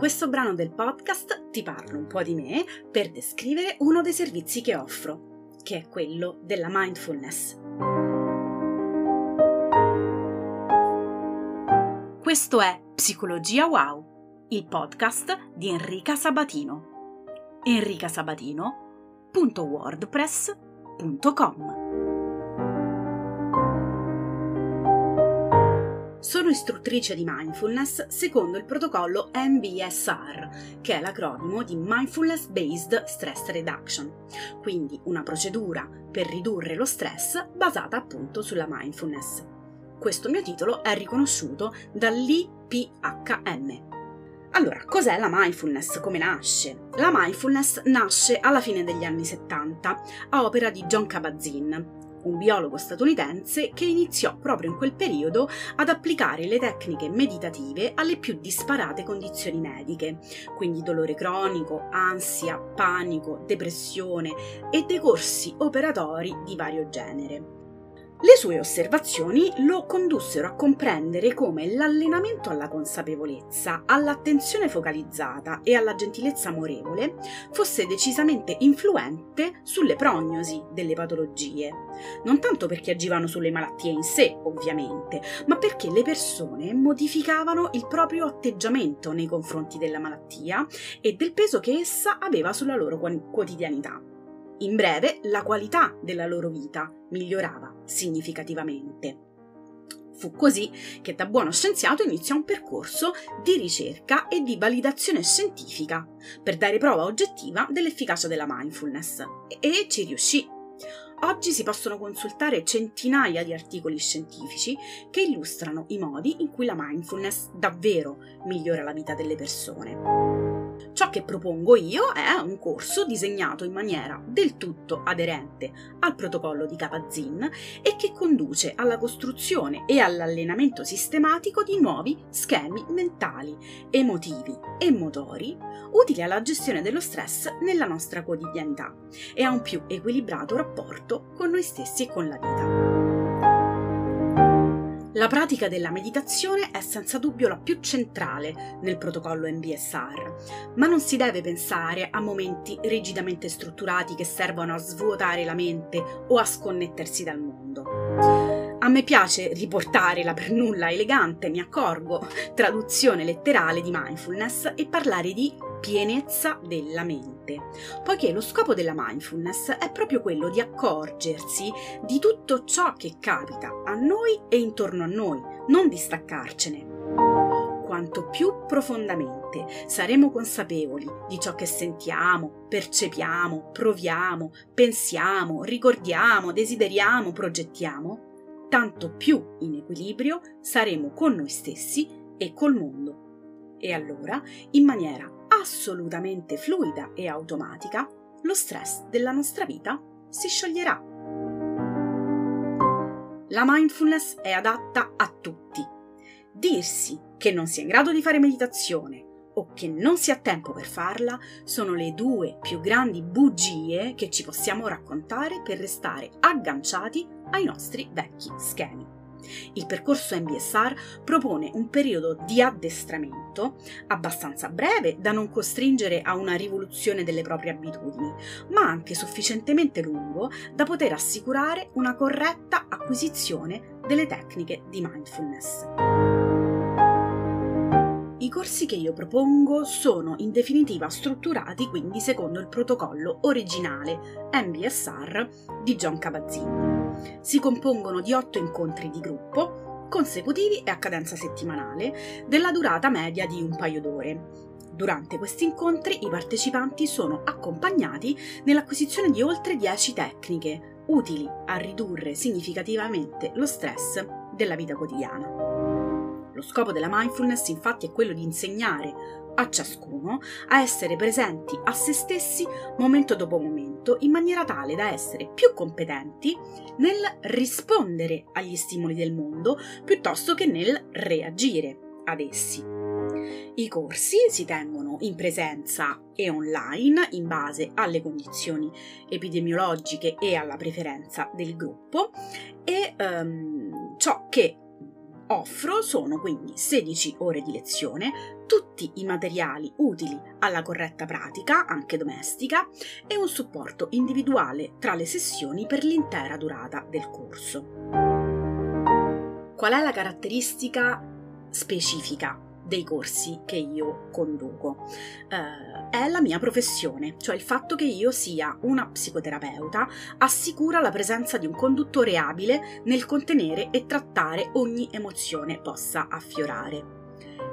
questo brano del podcast ti parlo un po' di me per descrivere uno dei servizi che offro, che è quello della mindfulness. Questo è Psicologia Wow, il podcast di Enrica Sabatino. enricasabatino.wordpress.com Sono istruttrice di mindfulness secondo il protocollo MBSR, che è l'acronimo di Mindfulness Based Stress Reduction, quindi una procedura per ridurre lo stress basata appunto sulla mindfulness. Questo mio titolo è riconosciuto dall'IPHM. Allora, cos'è la mindfulness? Come nasce? La mindfulness nasce alla fine degli anni 70 a opera di John Kabat-Zinn, un biologo statunitense che iniziò proprio in quel periodo ad applicare le tecniche meditative alle più disparate condizioni mediche, quindi dolore cronico, ansia, panico, depressione e decorsi operatori di vario genere. Le sue osservazioni lo condussero a comprendere come l'allenamento alla consapevolezza, all'attenzione focalizzata e alla gentilezza amorevole fosse decisamente influente sulle prognosi delle patologie. Non tanto perché agivano sulle malattie in sé, ovviamente, ma perché le persone modificavano il proprio atteggiamento nei confronti della malattia e del peso che essa aveva sulla loro quotidianità. In breve, la qualità della loro vita migliorava significativamente. Fu così che da buono scienziato iniziò un percorso di ricerca e di validazione scientifica per dare prova oggettiva dell'efficacia della mindfulness e ci riuscì. Oggi si possono consultare centinaia di articoli scientifici che illustrano i modi in cui la mindfulness davvero migliora la vita delle persone. Ciò che propongo io è un corso disegnato in maniera del tutto aderente al protocollo di Kapazin e che conduce alla costruzione e all'allenamento sistematico di nuovi schemi mentali, emotivi e motori utili alla gestione dello stress nella nostra quotidianità e a un più equilibrato rapporto con noi stessi e con la vita. La pratica della meditazione è senza dubbio la più centrale nel protocollo MBSR, ma non si deve pensare a momenti rigidamente strutturati che servono a svuotare la mente o a sconnettersi dal mondo. A me piace riportare la per nulla elegante, mi accorgo, traduzione letterale di mindfulness e parlare di pienezza della mente, poiché lo scopo della mindfulness è proprio quello di accorgersi di tutto ciò che capita a noi e intorno a noi, non di staccarcene. Quanto più profondamente saremo consapevoli di ciò che sentiamo, percepiamo, proviamo, pensiamo, ricordiamo, desideriamo, progettiamo, tanto più in equilibrio saremo con noi stessi e col mondo. E allora, in maniera assolutamente fluida e automatica, lo stress della nostra vita si scioglierà. La mindfulness è adatta a tutti. Dirsi che non si è in grado di fare meditazione o che non si ha tempo per farla sono le due più grandi bugie che ci possiamo raccontare per restare agganciati ai nostri vecchi schemi. Il percorso MBSR propone un periodo di addestramento abbastanza breve da non costringere a una rivoluzione delle proprie abitudini, ma anche sufficientemente lungo da poter assicurare una corretta acquisizione delle tecniche di mindfulness. I corsi che io propongo sono in definitiva strutturati quindi secondo il protocollo originale MBSR di John Kabat-Zinn. Si compongono di otto incontri di gruppo consecutivi e a cadenza settimanale della durata media di un paio d'ore. Durante questi incontri i partecipanti sono accompagnati nell'acquisizione di oltre 10 tecniche utili a ridurre significativamente lo stress della vita quotidiana. Lo scopo della mindfulness infatti è quello di insegnare a ciascuno a essere presenti a se stessi momento dopo momento in maniera tale da essere più competenti nel rispondere agli stimoli del mondo piuttosto che nel reagire ad essi. I corsi si tengono in presenza e online in base alle condizioni epidemiologiche e alla preferenza del gruppo e um, ciò che offro sono quindi 16 ore di lezione, tutti i materiali utili alla corretta pratica, anche domestica, e un supporto individuale tra le sessioni per l'intera durata del corso. Qual è la caratteristica specifica dei corsi che io conduco. Eh, è la mia professione, cioè il fatto che io sia una psicoterapeuta assicura la presenza di un conduttore abile nel contenere e trattare ogni emozione possa affiorare.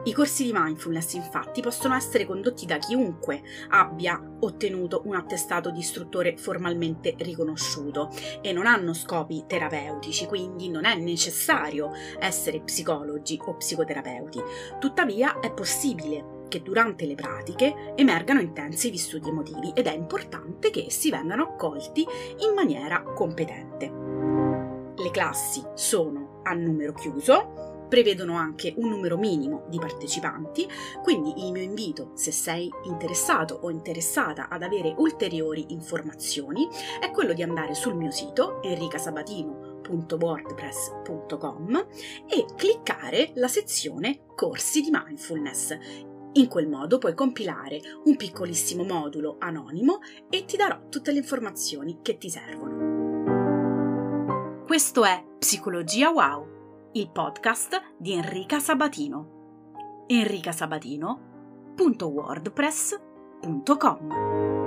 I corsi di mindfulness infatti possono essere condotti da chiunque abbia ottenuto un attestato di istruttore formalmente riconosciuto e non hanno scopi terapeutici, quindi non è necessario essere psicologi o psicoterapeuti. Tuttavia è possibile che durante le pratiche emergano intensi vissuti emotivi ed è importante che essi vengano accolti in maniera competente. Le classi sono a numero chiuso, prevedono anche un numero minimo di partecipanti, quindi il mio invito, se sei interessato o interessata ad avere ulteriori informazioni, è quello di andare sul mio sito enricasabatino.wordpress.com e cliccare la sezione corsi di mindfulness. In quel modo puoi compilare un piccolissimo modulo anonimo e ti darò tutte le informazioni che ti servono. Questo è Psicologia Wow il podcast di Enrica Sabatino. enricasabatino.wordpress.com